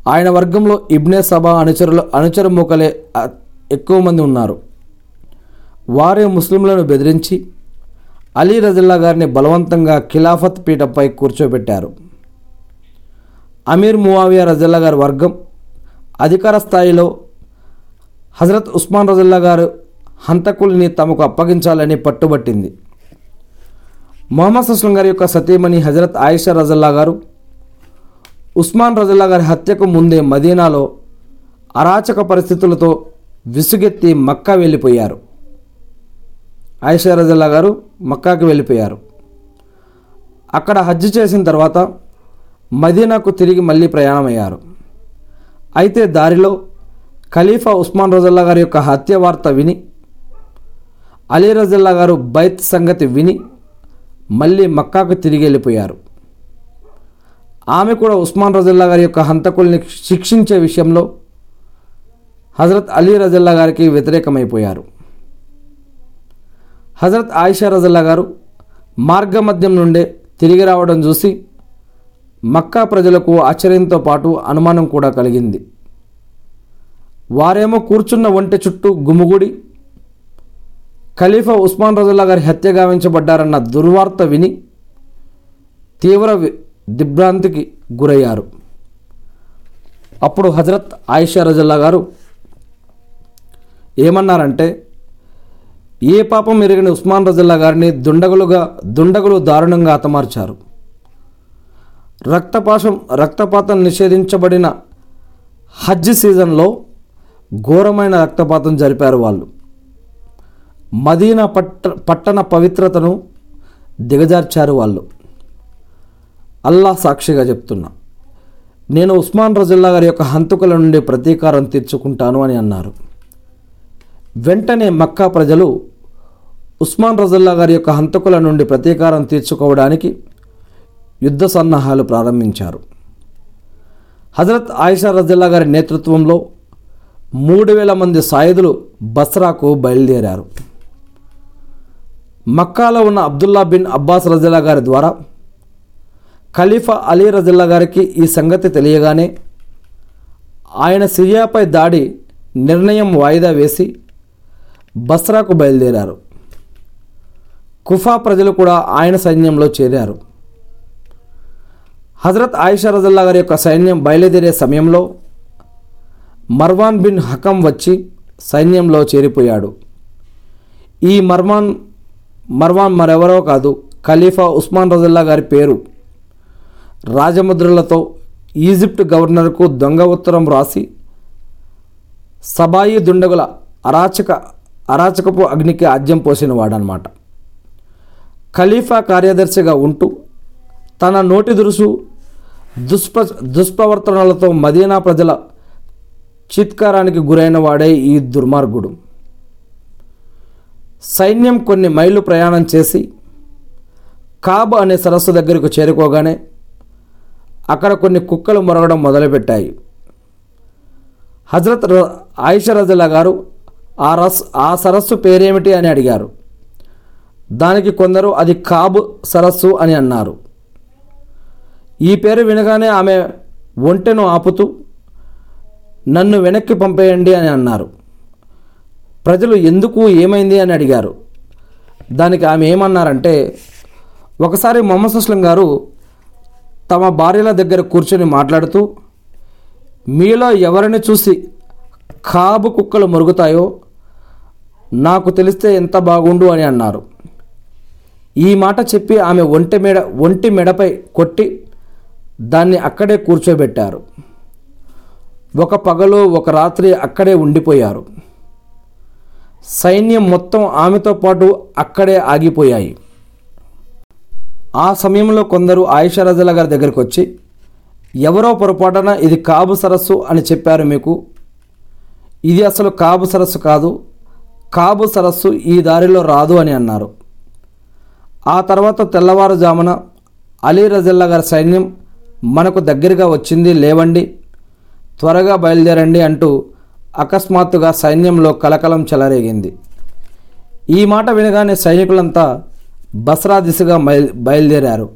ఆయన వర్గంలో ఇబ్నే సభా అనుచరులు అనుచరు మూకలే ఎక్కువ మంది ఉన్నారు. వారే ముస్లింలను బెదిరించి అలీ రజిల్లా గారిని బలవంతంగా ఖిలాఫత్ పీఠంపై కూర్చోబెట్టారు. అమీర్ మువావియా రజిల్లా గారి వర్గం అధికార స్థాయిలో హజరత్ ఉస్మాన్ రజల్లా గారు హంతకుల్ని తమకు అప్పగించాలని పట్టుబట్టింది. మొహమ్మద్ అస్లం గారి యొక్క సతీమణి హజరత్ ఆయిషా రజల్లా గారు ఉస్మాన్ రజల్లా గారి హత్యకు ముందే మదీనాలో అరాచక పరిస్థితులతో విసుగెత్తి మక్కా వెళ్ళిపోయారు. ఆయిషా రజల్లా గారు మక్కాకి వెళ్ళిపోయారు. అక్కడ హజ్జు చేసిన తర్వాత మదీనాకు తిరిగి మళ్ళీ ప్రయాణమయ్యారు. అయితే దారిలో ఖలీఫా ఉస్మాన్ రజల్లా గారి యొక్క హత్య వార్త విని అలీ రజల్లా గారు బైత్ సంగతి విని మళ్ళీ మక్కాకు తిరిగి వెళ్ళిపోయారు. ఆమె కూడా ఉస్మాన్ రజల్లా గారి యొక్క హంతకుల్ని శిక్షించే విషయంలో హజరత్ అలీ రజల్లా గారికి వ్యతిరేకమైపోయారు. హజరత్ ఆయిషా రజల్లా గారు మార్గమధ్యం నుండే తిరిగి రావడం చూసి మక్కా ప్రజలకు ఆశ్చర్యంతో పాటు అనుమానం కూడా కలిగింది. వారేమో కూర్చున్న ఒంటె చుట్టూ గుమిగూడి ఖలీఫా ఉస్మాన్ రజుల్లా గారి హత్య గావించబడ్డారన్న దుర్వార్త విని తీవ్ర దిగ్భ్రాంతికి గురయ్యారు. అప్పుడు హజరత్ ఆయిషా రజల్లా గారు ఏమన్నారంటే ఏ పాపం ఎరిగిన ఉస్మాన్ రజల్లా గారిని దుండగులుగా దుండగులు దారుణంగా హతమార్చారు. రక్తపాశం రక్తపాతం నిషేధించబడిన హజ్ సీజన్లో ఘోరమైన రక్తపాతం జరిపారు వాళ్ళు. మదీనా పట్ట పట్టణ పవిత్రతను దిగజార్చారు వాళ్ళు. అల్లా సాక్షిగా చెప్తున్నా నేను ఉస్మాన్ రజుల్లా గారి యొక్క హంతకుల నుండి ప్రతీకారం తీర్చుకుంటాను అని అన్నారు. వెంటనే మక్కా ప్రజలు ఉస్మాన్ రజుల్లా గారి యొక్క హంతకుల నుండి ప్రతీకారం తీర్చుకోవడానికి యుద్ధ సన్నాహాలు ప్రారంభించారు. హజరత్ ఆయిషా రజల్లా గారి నేతృత్వంలో మూడు వేల మంది సాయుధులు బస్రాకు బయలుదేరారు. మక్కాలో ఉన్న అబ్దుల్లా బిన్ అబ్బాస్ రజల్లా గారి ద్వారా ఖలీఫా అలీ రజిల్లా గారికి ఈ సంగతి తెలియగానే ఆయన సిరియాపై దాడి నిర్ణయం వాయిదా వేసి బస్రాకు బయలుదేరారు. కుఫా ప్రజలు కూడా ఆయన సైన్యంలో చేరారు. హజరత్ ఆయిషా రజల్లా గారి యొక్క సైన్యం బయలుదేరే సమయంలో మర్వాన్ బిన్ హకం వచ్చి సైన్యంలో చేరిపోయాడు. ఈ మర్వాన్ మర్వాన్ మరెవరో కాదు ఖలీఫా ఉస్మాన్ రజల్లా గారి పేరు. రాజముద్రలతో ఈజిప్ట్ గవర్నర్కు దొంగ ఉత్తరం రాసి సబాయి దుండగుల అరాచక అరాచకపు అగ్నికి ఆజ్యం పోసిన వాడనమాట ఖలీఫా కార్యదర్శిగా ఉంటూ తన నోటి దురుసు దుష్ప దుష్ప్రవర్తనలతో మదీనా ప్రజల చిత్కారానికి గురైన వాడే ఈ దుర్మార్గుడు. సైన్యం కొన్ని మైళ్ళు ప్రయాణం చేసి కాబ్ అనే సరస్సు దగ్గరకు చేరుకోగానే అక్కడ కొన్ని కుక్కలు మొరగడం మొదలుపెట్టాయి. హజరత్ ర- రజల్లా గారు ఆ రస్ ఆ సరస్సు పేరేమిటి? అని అడిగారు. దానికి కొందరు అది కాబ్ సరస్సు అని అన్నారు. ఈ పేరు వినగానే ఆమె ఒంటెను ఆపుతూ నన్ను వెనక్కి పంపేయండి అని అన్నారు. ప్రజలు ఎందుకు ఏమైంది అని అడిగారు. దానికి ఆమె ఏమన్నారంటే ఒకసారి మొహమ్మద్ అస్లం గారు తమ భార్యల దగ్గర కూర్చొని మాట్లాడుతూ మీలో ఎవరిని చూసి కాబు కుక్కలు మురుగుతాయో నాకు తెలిస్తే ఎంత బాగుండు అని అన్నారు. ఈ మాట చెప్పి ఆమె ఒంటి మెడ ఒంటి మెడపై కొట్టి దాన్ని అక్కడే కూర్చోబెట్టారు. ఒక పగలు ఒక రాత్రి అక్కడే ఉండిపోయారు. సైన్యం మొత్తం ఆమెతో పాటు అక్కడే ఆగిపోయాయి. ఆ సమయంలో కొందరు ఆయిషా రజల గారి దగ్గరికి వచ్చి ఎవరో పొరపాటున ఇది కాబు సరస్సు అని చెప్పారు మీకు. ఇది అసలు కాబు సరస్సు కాదు. కాబు సరస్సు ఈ దారిలో రాదు అని అన్నారు. ఆ తర్వాత తెల్లవారుజామున అలీ రజల్లా గారి సైన్యం మనకు దగ్గరగా వచ్చింది లేవండి. త్వరగా బయలుదేరండి అంటూ అకస్మాత్తుగా సైన్యంలో కలకలం చెలరేగింది. ఈ మాట వినగానే సైనికులంతా బస్రా దిశగా బయలుదేరారు.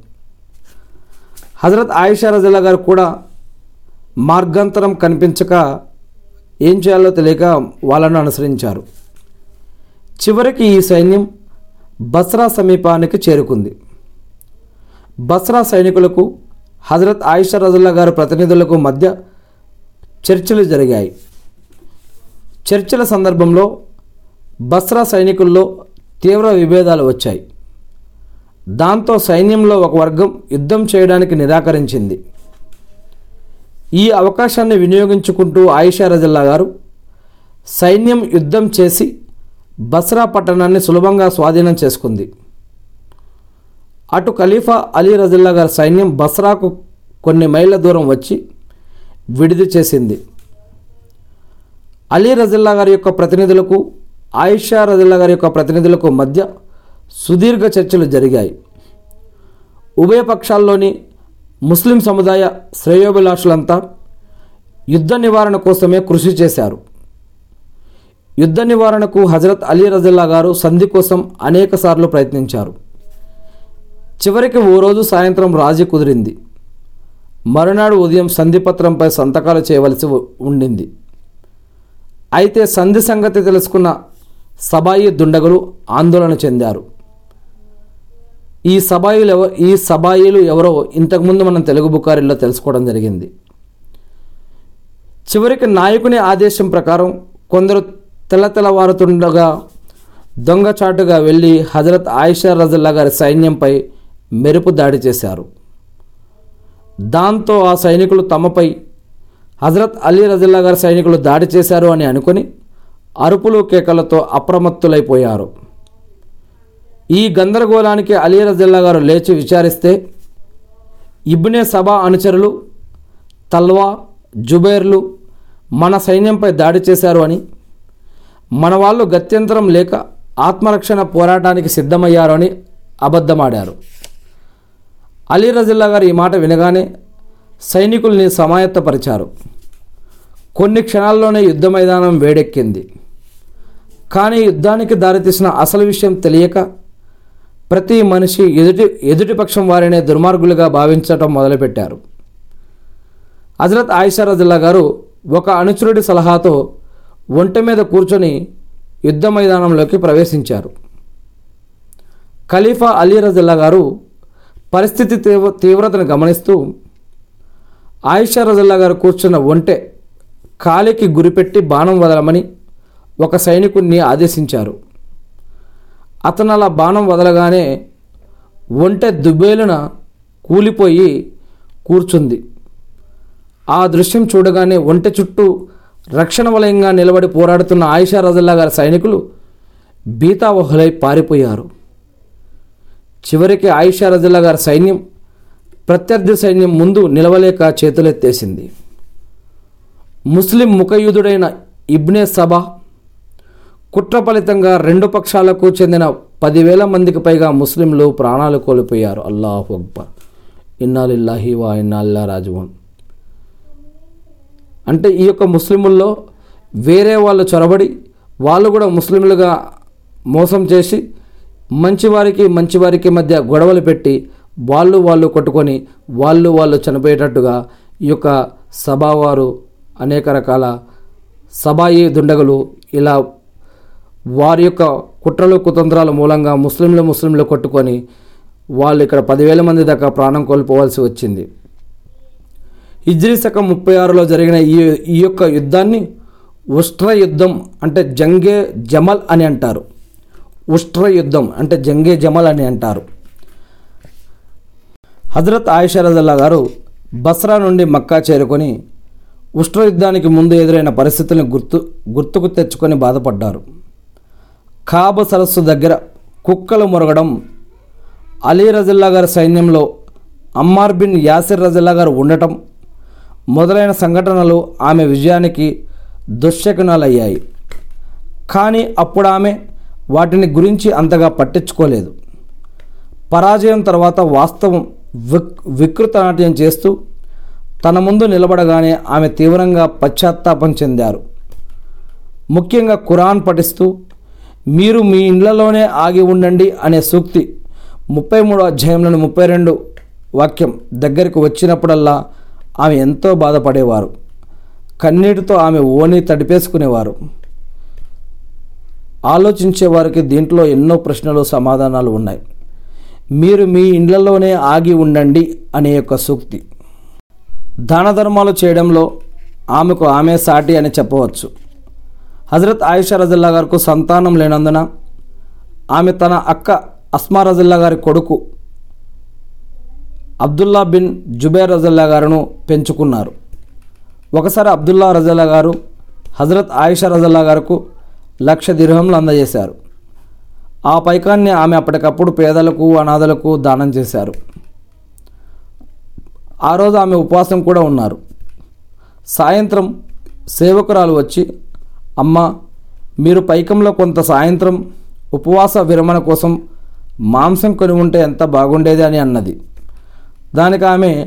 హజరత్ ఆయిషా రజల్లా గారు కూడా మార్గాంతరం కనిపించక ఏం చేయాలో తెలియక వాళ్ళను అనుసరించారు. చివరికి ఈ సైన్యం బస్రా సమీపానికి చేరుకుంది. బస్రా సైనికులకు హజరత్ ఆయిషా రజల్లా గారు ప్రతినిధులకు మధ్య చర్చలు జరిగాయి. చర్చల సందర్భంలో బస్రా సైనికుల్లో తీవ్ర విభేదాలు వచ్చాయి. దాంతో సైన్యంలో ఒక వర్గం యుద్ధం చేయడానికి నిరాకరించింది. ఈ అవకాశాన్ని వినియోగించుకుంటూ ఆయిషా రజల్లా గారు సైన్యం యుద్ధం చేసి బస్రా పట్టణాన్ని సులభంగా స్వాధీనం చేసుకుంది. అటు ఖలీఫా అలీ రజిల్లా గారి సైన్యం బస్రాకు కొన్ని మైళ్ళ దూరం వచ్చి విడుదల చేసింది. అలీ రజిల్లా గారి యొక్క ప్రతినిధులకు ఆయిషా రజిల్లా గారి యొక్క ప్రతినిధులకు మధ్య సుదీర్ఘ చర్చలు జరిగాయి. ఉభయ పక్షాల్లోని ముస్లిం సముదాయ శ్రేయోభిలాషులంతా యుద్ధ నివారణ కోసమే కృషి చేశారు. యుద్ధ నివారణకు హజరత్ అలీ రజిల్లా గారు సంధి కోసం అనేకసార్లు ప్రయత్నించారు. చివరికి ఓ రోజు సాయంత్రం రాజీ కుదిరింది. మరునాడు ఉదయం సంధిపత్రంపై సంతకాలు చేయవలసి ఉండింది. అయితే సంధి సంగతి తెలుసుకున్న సబాయి దుండగులు ఆందోళన చెందారు. ఈ సబాయిలు ఎవ ఈ సబాయిలు ఎవరో ఇంతకుముందు మనం తెలుగు బుకారిలో తెలుసుకోవడం జరిగింది. చివరికి నాయకుని ఆదేశం ప్రకారం కొందరు తెల్లతెలవారుతుండగా దొంగచాటుగా వెళ్ళి హజరత్ ఆయిషా రజల్లా గారి సైన్యంపై మెరుపు దాడి చేశారు. దాంతో ఆ సైనికులు తమపై హజరత్ అలీ రజిల్లా గారి సైనికులు దాడి చేశారు అని అనుకుని అరుపులు కేకలతో అప్రమత్తులైపోయారు. ఈ గందరగోళానికి అలీ రజిల్లా గారు లేచి విచారిస్తే ఇబ్నే సభా అనుచరులు తల్వా జుబైర్లు మన సైన్యంపై దాడి చేశారు అని మన వాళ్ళు గత్యంతరం లేక ఆత్మరక్షణ పోరాటానికి సిద్ధమయ్యారు అని అబద్ధమాడారు. అలీ రజిల్లా గారు ఈ మాట వినగానే సైనికుల్ని సమాయత్తపరిచారు. కొన్ని క్షణాల్లోనే యుద్ధ మైదానం వేడెక్కింది. కానీ యుద్ధానికి దారితీసిన అసలు విషయం తెలియక ప్రతి మనిషి ఎదుటి ఎదుటి పక్షం వారినే దుర్మార్గులుగా భావించటం మొదలుపెట్టారు. హజరత్ ఆయిషా రజిల్లా గారు ఒక అనుచరుడి సలహాతో ఒంట మీద కూర్చొని యుద్ధ మైదానంలోకి ప్రవేశించారు. ఖలీఫా అలీ రజిల్లా గారు పరిస్థితి తీవ్ర తీవ్రతను గమనిస్తూ ఆయిషా రజల్లా గారు కూర్చున్న ఒంటె కాలికి గురిపెట్టి బాణం వదలమని ఒక సైనికుడిని ఆదేశించారు. అతను అలా బాణం వదలగానే ఒంటె దుబ్బేలున కూలిపోయి కూర్చుంది. ఆ దృశ్యం చూడగానే ఒంటె చుట్టూ రక్షణ వలయంగా నిలబడి పోరాడుతున్న ఆయిషా రజల్లా గారి సైనికులు బీతావహులై పారిపోయారు. చివరికి ఆయిషా రజల్లా గారి సైన్యం ప్రత్యర్థి సైన్యం ముందు నిలవలేక చేతులెత్తేసింది. ముస్లిం ముఖయుధుడైన ఇబ్నే సభా కుట్ర ఫలితంగా రెండు పక్షాలకు చెందిన పదివేల మందికి పైగా ముస్లింలు ప్రాణాలు కోల్పోయారు. అల్లాహు అక్బర్. ఇన్నాలిల్లాహి వా ఇన్నాల్లా రాజువన్. అంటే ఈ యొక్క ముస్లిముల్లో వేరే వాళ్ళు చొరబడి వాళ్ళు కూడా ముస్లింలుగా మోసం చేసి మంచివారికి మంచివారికి మధ్య గొడవలు పెట్టి వాళ్ళు వాళ్ళు కొట్టుకొని వాళ్ళు వాళ్ళు చనిపోయేటట్టుగా ఈ యొక్క సభావారు అనేక రకాల సభాయి దుండగులు ఇలా వారి యొక్క కుట్రలు కుతంత్రాల మూలంగా ముస్లింలు ముస్లింలు కొట్టుకొని వాళ్ళు ఇక్కడ పదివేల మంది దాకా ప్రాణం కోల్పోవాల్సి వచ్చింది. హిజ్రీ శకం ముప్పై ఆరులో జరిగిన ఈ ఈ యొక్క యుద్ధాన్ని ఉష్ట్ర యుద్ధం అంటే జంగే జమల్ అని అంటారు. ఉష్ట్ర యుద్ధం అంటే జంగే జమల్ అని అంటారు. హజరత్ ఆయిషా రజల్లా గారు బస్రా నుండి మక్కా చేరుకొని ఉష్ట్ర యుద్ధానికి ముందు ఎదురైన పరిస్థితులను గుర్తు గుర్తుకు తెచ్చుకొని బాధపడ్డారు. కాబ సరస్సు దగ్గర కుక్కలు మురగడం అలీ రజిల్లా గారి సైన్యంలో అమ్మార్ బిన్ యాసిర్ రజిల్లా గారు ఉండటం మొదలైన సంఘటనలు ఆమె విజయానికి దుశ్శకునాలయ్యాయి. కానీ అప్పుడు ఆమె వాటిని గురించి అంతగా పట్టించుకోలేదు. పరాజయం తర్వాత వాస్తవం విక్ వికృత నాట్యం చేస్తూ తన ముందు నిలబడగానే ఆమె తీవ్రంగా పశ్చాత్తాపం చెందారు. ముఖ్యంగా ఖురాన్ పఠిస్తూ మీరు మీ ఇండ్లలోనే ఆగి ఉండండి అనే సూక్తి ముప్పై మూడో అధ్యాయంలోని ముప్పై రెండు వాక్యం దగ్గరికి వచ్చినప్పుడల్లా ఆమె ఎంతో బాధపడేవారు. కన్నీటితో ఆమె ఓని తడిపేసుకునేవారు. ఆలోచించే వారికి దీంట్లో ఎన్నో ప్రశ్నలు సమాధానాలు ఉన్నాయి. మీరు మీ ఇండ్లలోనే ఆగి ఉండండి అనే యొక్క సూక్తి. దాన ధర్మాలు చేయడంలో ఆమెకు ఆమె సాటి అని చెప్పవచ్చు. హజరత్ ఆయిషా రజల్లా గారికి సంతానం లేనందున ఆమె తన అక్క అస్మా రజిల్లా గారి కొడుకు అబ్దుల్లా బిన్ జుబైర్ రజల్లా గారును పెంచుకున్నారు. ఒకసారి అబ్దుల్లా రజల్లా గారు హజరత్ ఆయిషా రజల్లా గారికి లక్ష దిర్హంలు అందజేశారు. ఆ పైకాన్ని ఆమె అప్పటికప్పుడు పేదలకు అనాథలకు దానం చేశారు. ఆ రోజు ఆమె ఉపవాసం కూడా ఉన్నారు. సాయంత్రం సేవకురాలు వచ్చి అమ్మ మీరు పైకంలో కొంత సాయంత్రం ఉపవాస విరమణ కోసం మాంసం కొని ఉంటే ఎంత బాగుండేది అని అన్నది. దానికి ఆమె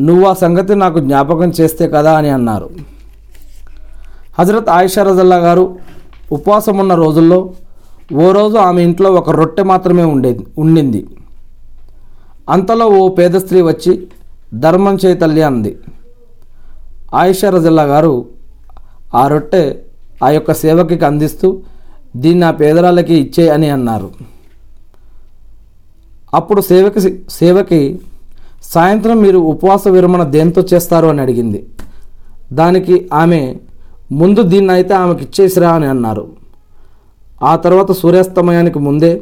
నువ్వు ఆ సంగతి నాకు జ్ఞాపకం చేస్తే కదా అని అన్నారు. హజరత్ ఆయిషా రజల్లా గారు ఉపవాసం ఉన్న రోజుల్లో ఓ రోజు ఆమె ఇంట్లో ఒక రొట్టె మాత్రమే ఉండేది ఉండింది. అంతలో ఓ పేద స్త్రీ వచ్చి ధర్మం చేయి తల్లి అంది. ఆయిషా రజల్లా గారు ఆ రొట్టె ఆ యొక్క సేవకి అందిస్తూ దీన్ని ఆ పేదరాళ్ళకి ఇచ్చే అని అన్నారు. అప్పుడు సేవకి సేవకి సాయంత్రం మీరు ఉపవాస విరమణ దేంతో చేస్తారు అని అడిగింది. దానికి ఆమె ముందు దీన్ని అయితే ఆమెకి ఇచ్చేసిరా అని అన్నారు. ఆ తర్వాత సూర్యాస్తమయానికి ముందే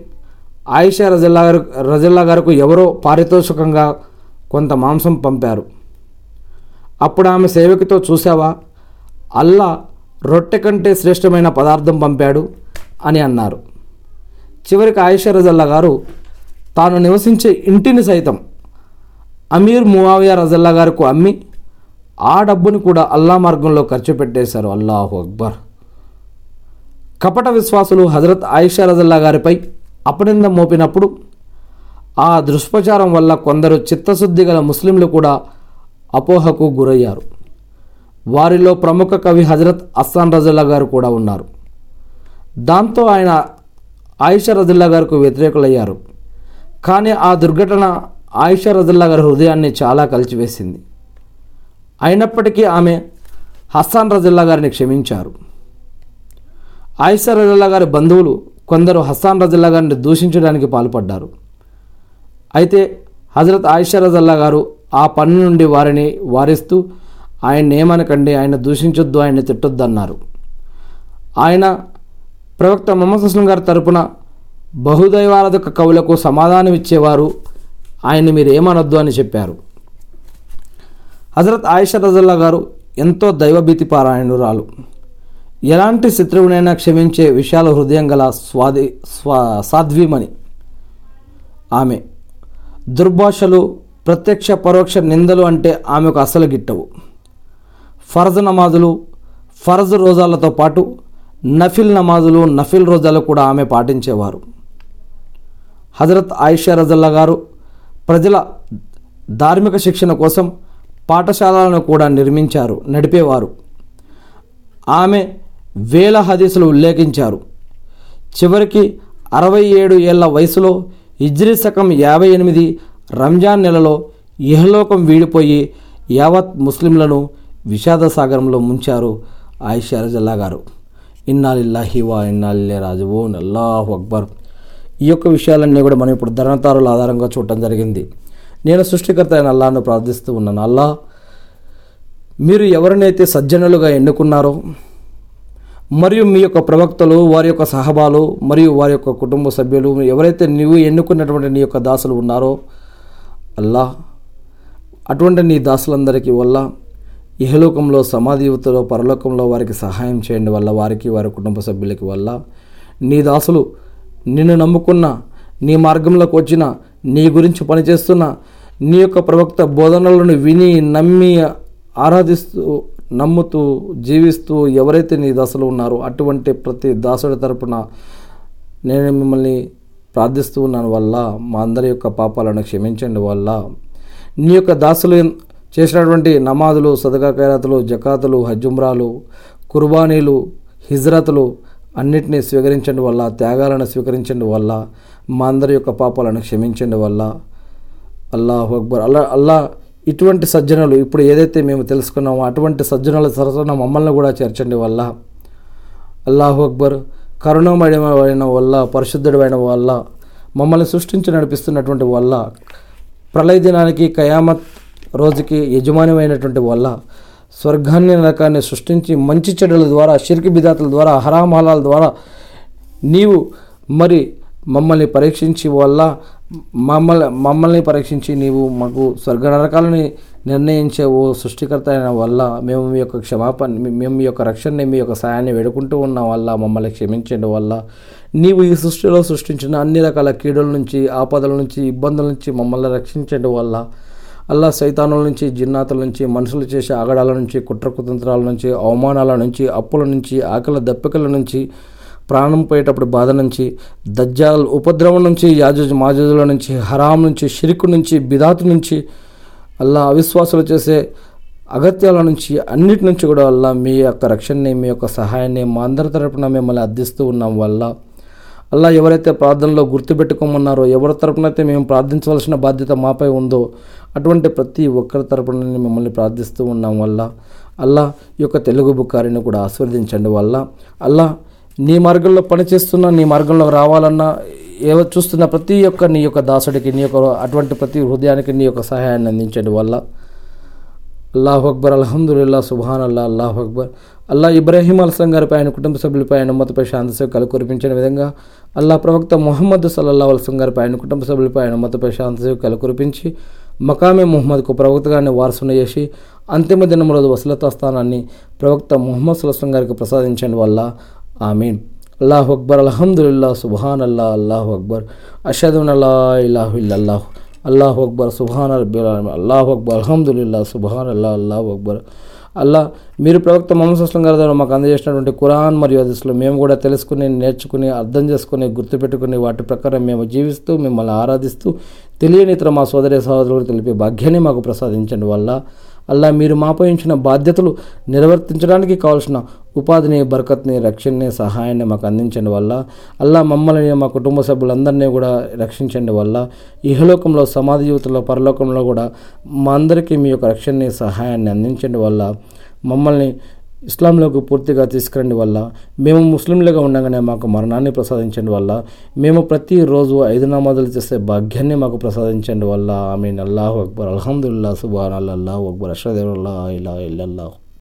ఆయిషా రజల్లా గారు రజల్లా గారికి ఎవరో పారితోషికంగా కొంత మాంసం పంపారు. అప్పుడు ఆమె సేవకితో చూసావా అల్లా రొట్టె కంటే శ్రేష్టమైన పదార్థం పంపాడు అని అన్నారు. చివరికి ఆయిషా రజల్లా గారు తాను నివసించే ఇంటిని సైతం అమీర్ మువావియా రజల్లా గారికి అమ్మి ఆ డబ్బుని కూడా అల్లా మార్గంలో ఖర్చు పెట్టేశారు. అల్లాహు అక్బర్. కపట విశ్వాసులు హజరత్ ఆయిషా రజల్లా గారిపై అపనింద మోపినప్పుడు ఆ దుష్ప్రచారం వల్ల కొందరు చిత్తశుద్ధి గల ముస్లింలు కూడా అపోహకు గురయ్యారు. వారిలో ప్రముఖ కవి హజరత్ అస్సాన్ రజల్లా గారు కూడా ఉన్నారు. దాంతో ఆయన ఆయిషా రజల్లా గారికి వ్యతిరేకులయ్యారు. కానీ ఆ దుర్ఘటన ఆయిషా రజల్లా గారి హృదయాన్ని చాలా కలిచివేసింది. అయినప్పటికీ ఆమె హస్సాన్ రజల్లా గారిని క్షమించారు. ఆయిషా రజల్లా గారి బంధువులు కొందరు హస్సాన్ రజల్లా గారిని దూషించడానికి పాల్పడ్డారు. అయితే హజరత్ ఆయిషా రజల్లా గారు ఆ పని నుండి వారిని వారిస్తూ ఆయన ఏమనకండి ఆయన దూషించొద్దు ఆయన తిట్టొద్దు అన్నారు ఆయన ప్రవక్త మొహమ్మద్ హస్లం గారి తరపున బహుదైవారాధక కవులకు సమాధానం ఇచ్చేవారు ఆయన్ని మీరు ఏమనొద్దు అని చెప్పారు. హజరత్ ఆయిషా రజల్లా గారు ఎంతో దైవభీతి పారాయణురాలు. ఎలాంటి శత్రువునైనా క్షమించే విశాల హృదయం గల స్వాది స్వా సాధ్వీమణి ఆమె. దుర్భాషలు ప్రత్యక్ష పరోక్ష నిందలు అంటే ఆమెకు అసలు గిట్టవు. ఫరజ్ నమాజులు ఫరజ్ రోజాలతో పాటు నఫిల్ నమాజులు నఫిల్ రోజాలు కూడా ఆమె పాటించేవారు. హజరత్ ఆయిషా రజల్లా గారు ప్రజల ధార్మిక శిక్షణ కోసం పాఠశాలలను కూడా నిర్మించారు నడిపేవారు. ఆమె వేల హదీసులు ఉల్లేఖించారు. చివరికి అరవై ఏడు ఏళ్ళ వయసులో హిజ్రీ శకం యాభై ఎనిమిది రంజాన్ నెలలో ఇహలోకం వీడిపోయి యావత్ ముస్లింలను విషాద సాగరంలో ముంచారు ఆయిషా రజల్లా గారు. ఇన్నాలిల్లాహి వా ఇన్నాలిల్లే రాజువోన్. అల్లాహ్ అక్బర్. ఈ యొక్క విషయాలన్నీ కూడా మనం ఇప్పుడు ధరణతారుల ఆధారంగా చూడటం జరిగింది. నేను సృష్టికర్త అయిన అల్లాను ప్రార్థిస్తూ ఉన్నాను. అల్లా మీరు ఎవరినైతే సజ్జనులుగా ఎన్నుకున్నారో మరియు మీ యొక్క ప్రవక్తలు వారి యొక్క సహబాలు మరియు వారి యొక్క కుటుంబ సభ్యులు ఎవరైతే నీవు ఎన్నుకున్నటువంటి నీ యొక్క దాసులు ఉన్నారో అల్లా అటువంటి నీ దాసులందరికీ వల్ల ఇహలోకంలో సమాధియుతలో పరలోకంలో వారికి సహాయం చేయండి వల్ల వారికి వారి కుటుంబ సభ్యులకి వల్ల. నీ దాసులు నిన్ను నమ్ముకున్న నీ మార్గంలోకి వచ్చిన నీ గురించి పనిచేస్తున్న నీ యొక్క ప్రవక్త బోధనలను విని నమ్మి ఆరాధిస్తూ నమ్ముతూ జీవిస్తూ ఎవరైతే నీ దశలు ఉన్నారో అటువంటి ప్రతి దాసుడి తరపున నేను మిమ్మల్ని ప్రార్థిస్తూ ఉన్నాను వల్ల మా అందరి యొక్క పాపాలను క్షమించండి వల్ల. నీ యొక్క దాసులు చేసినటువంటి నమాజులు సదకా ఖైరాతులు జకాతులు హజుమ్రాలు కుర్బానీలు హిజ్రతులు అన్నిటినీ స్వీకరించండి వల్ల త్యాగాలను స్వీకరించండి వల్ల మా అందరి యొక్క పాపాలను క్షమించండి వల్ల అల్లాహ్ అక్బర్. అల్లా అల్లా ఇటువంటి సజ్జనులు ఇప్పుడు ఏదైతే మేము తెలుసుకున్నామో అటువంటి సజ్జనుల సరసన మమ్మల్ని కూడా చేర్చండి వల్ల అల్లాహు అక్బర్. కరుణమయమైన వల్ల పరిశుద్ధుడైన వల్ల మమ్మల్ని సృష్టించి నడిపిస్తున్నటువంటి వల్ల ప్రళయ దినానికి కయామత్ రోజుకి యజమానిమైనటువంటి వల్ల స్వర్గాన్ని నరకాన్ని సృష్టించి మంచి చెడుల ద్వారా షిరికి బిదాతుల ద్వారా హరామహాలాల ద్వారా నీవు మరి మమ్మల్ని పరీక్షించి వల్ల మమ్మల్ని మమ్మల్ని పరీక్షించి నీవు మాకు స్వర్గ నరకాలని నిర్ణయించే ఓ సృష్టికర్త అయిన వల్ల మేము మీ యొక్క క్షమాపణ మేము మీ యొక్క రక్షణని మీ యొక్క సాయాన్ని వేడుకుంటూ ఉన్న వల్ల మమ్మల్ని క్షమించడం వల్ల నీవు ఈ సృష్టిలో సృష్టించిన అన్ని రకాల కీడుల నుంచి ఆపదల నుంచి ఇబ్బందుల నుంచి మమ్మల్ని రక్షించడం వల్ల అల్లా సైతానుల నుంచి జిన్నాతుల నుంచి మనుషులు చేసే ఆగడాల నుంచి కుట్ర కుతంత్రాల నుంచి అవమానాల నుంచి అప్పుల నుంచి ఆకలి దప్పికల నుంచి ప్రాణం పోయేటప్పుడు బాధ నుంచి దజ్జాల ఉపద్రవం నుంచి యాజుజ్ మాజుజుల నుంచి హరాం నుంచి షిరికు నుంచి బిదాతు నుంచి అల్లా అవిశ్వాసాలు చేసే అగత్యాల నుంచి అన్నిటి నుంచి కూడా అల్లా మీ యొక్క రక్షణని మీ యొక్క సహాయాన్ని మా అందరి తరపున మిమ్మల్ని అర్థిస్తూ ఉన్నాం వల్ల. అల్లా ఎవరైతే ప్రార్థనలో గుర్తుపెట్టుకోమన్నారో ఎవరి తరపునైతే మేము ప్రార్థించవలసిన బాధ్యత మాపై ఉందో అటువంటి ప్రతి ఒక్కరి తరపున మిమ్మల్ని ప్రార్థిస్తూ ఉన్నాం వల్ల. అల్లా ఈ యొక్క తెలుగు బుక్కారిని కూడా ఆస్వాదించండి వల్ల. అల్లా నీ మార్గంలో పనిచేస్తున్న నీ మార్గంలో రావాలన్నా ఏవో చూస్తున్న ప్రతి ఒక్క నీ యొక్క దాసుడికి నీ యొక్క అటువంటి ప్రతి హృదయానికి నీ యొక్క సహాయాన్ని అందించండి. వల్ల అల్లాహ్ అక్బర్ అల్హమ్దుల్లా సుబాన్ అల్లా అల్లాహ్ అక్బర్. అల్లా ఇబ్రాహీం అల్సం గారిపై ఆయన కుటుంబ సభ్యులపై ఆయన ఉమ్మతపై శాంతి సేవకాలు కురిపించిన విధంగా అల్లా ప్రవక్త మొహమ్మద్ సల్లల్లా అల్సం గారిపై ఆయన కుటుంబ సభ్యులపై ఆయన ఉమ్మతపై శాంతి సేవకాలు కురిపించి మకామే మొహమ్మద్కు ప్రవక్తగాన్ని వారసును చేసి అంతిమ దినం రోజు వసలతా స్థానాన్ని ప్రవక్త ముహమ్మద్ సుల్లం గారికి ప్రసాదించడం. వల్ల ఆమీన్. అల్లాహు అక్బర్ అల్హమ్దుల్లా సుబాన్ అల్లా అల్లాహు అక్బర్. అషదున్ అల్లా ఇలాహు ఇల్లల్లాహ్. అల్లాహు అక్బర్ సుబాన్ అల్లాహు అక్బర్ అల్హమ్దుల్లా సుబాన్ అల్లా అల్లాహు అక్బర్. అల్లా మీరు ప్రవక్త మొహమ్మద్ అస్లం గారి ద్వారా మాకు అందజేసినటువంటి ఖురాన్ మరియు అదిస్లో మేము కూడా తెలుసుకుని నేర్చుకుని అర్థం చేసుకుని గుర్తుపెట్టుకుని వాటి ప్రకారం మేము జీవిస్తూ మిమ్మల్ని ఆరాధిస్తూ తెలియని ఇతర మా సోదరి సహోదరులకు తెలిపే భాగ్యాన్ని మాకు ప్రసాదించండి వల్ల అల్లా మీరు మాపై ఉంచిన బాధ్యతలు నిర్వర్తించడానికి కావాల్సిన ఉపాధిని బరకత్ని రక్షణని సహాయాన్ని మాకు అందించండి వల్ల. అల్లా మమ్మల్ని మా కుటుంబ సభ్యులందరినీ కూడా రక్షించండి వల్ల. ఇహలోకంలో సమాధి జీవితంలో పరలోకంలో కూడా మా అందరికీ మీ యొక్క రక్షణని సహాయాన్ని అందించండి వల్ల. మమ్మల్ని ఇస్లాంలోకి పూర్తిగా తీసుకురండి వల్ల మేము ముస్లింలుగా ఉండగానే మాకు మరణాన్ని ప్రసాదించండి వల్ల మేము ప్రతిరోజు ఐదు నమాజులు చేసే భాగ్యాన్ని మాకు ప్రసాదించండి వల్ల. ఆమె అల్లాహ్ అక్బర్. అల్హమ్దుల్లా సుబాన్ అల్లాహు అక్బర్. అషదేవుల్లా ఇలా ఇల్లల్లాహ్.